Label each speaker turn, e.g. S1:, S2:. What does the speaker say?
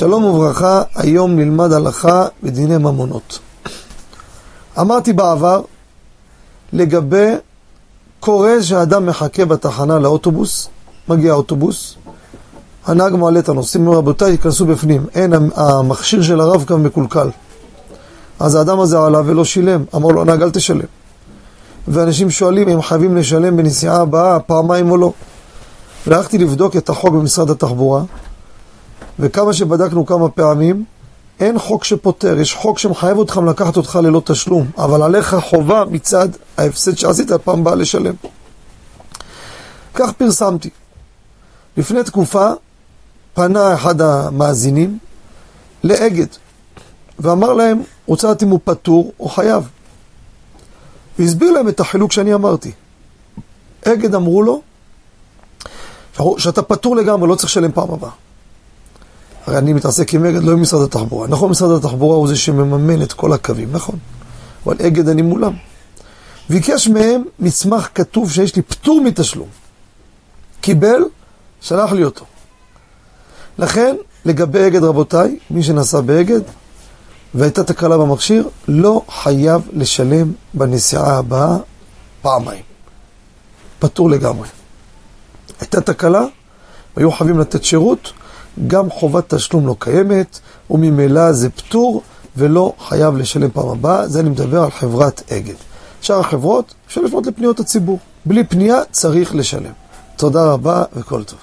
S1: שלום וברכה, היום נלמד הלכה בדיני ממונות. אמרתי בעבר, לגבי קורה שאדם מחכה בתחנה לאוטובוס, מגיע האוטובוס, הנהג מעלה את הנוסעים, אומר רבותיי, ייכנסו בפנים, אין, המכשיר של הרב-קו מקולקל. אז האדם הזה עלה ולא שילם, אמר לו הנהג אל תשלם. ואנשים שואלים אם חייבים לשלם בנסיעה הבאה פעמיים או לא. והלכתי לבדוק את החוק במשרד התחבורה, וכמה שבדקנו כמה פעמים, אין חוק שפוטר, יש חוק שמחייב אותך לקחת אותך ללא תשלום, אבל עליך חובה מצד ההפסד שעשית פעם באה לשלם. כך פרסמתי. לפני תקופה פנה אחד המאזינים לאגד, ואמר להם, רוצה לדעת אם הוא פטור או חייב. והסביר להם את החילוק שאני אמרתי. אגד אמרו לו, שאתה פטור לגמרי, לא צריך לשלם פעם הבאה. הרי אני מתעסק עם אגד, לא עם משרד התחבורה. נכון, משרד התחבורה הוא זה שמממן את כל הקווים, נכון. אבל אגד אני מולם. ביקש מהם מסמך כתוב שיש לי פטור מתשלום. קיבל, שלח לי אותו. לכן, לגבי אגד רבותיי, מי שנסע באגד והייתה תקלה במכשיר, לא חייב לשלם בנסיעה הבאה פעמיים. פטור לגמרי. הייתה תקלה, והיו חייבים לתת שירות, גם חובת תשלום לא קיימת, וממילא זה פטור ולא חייב לשלם פעם הבאה, זה אני מדבר על חברת אגד. שאר החברות, אפשר לפנות לפניות הציבור. בלי פנייה צריך לשלם. תודה רבה וכל טוב.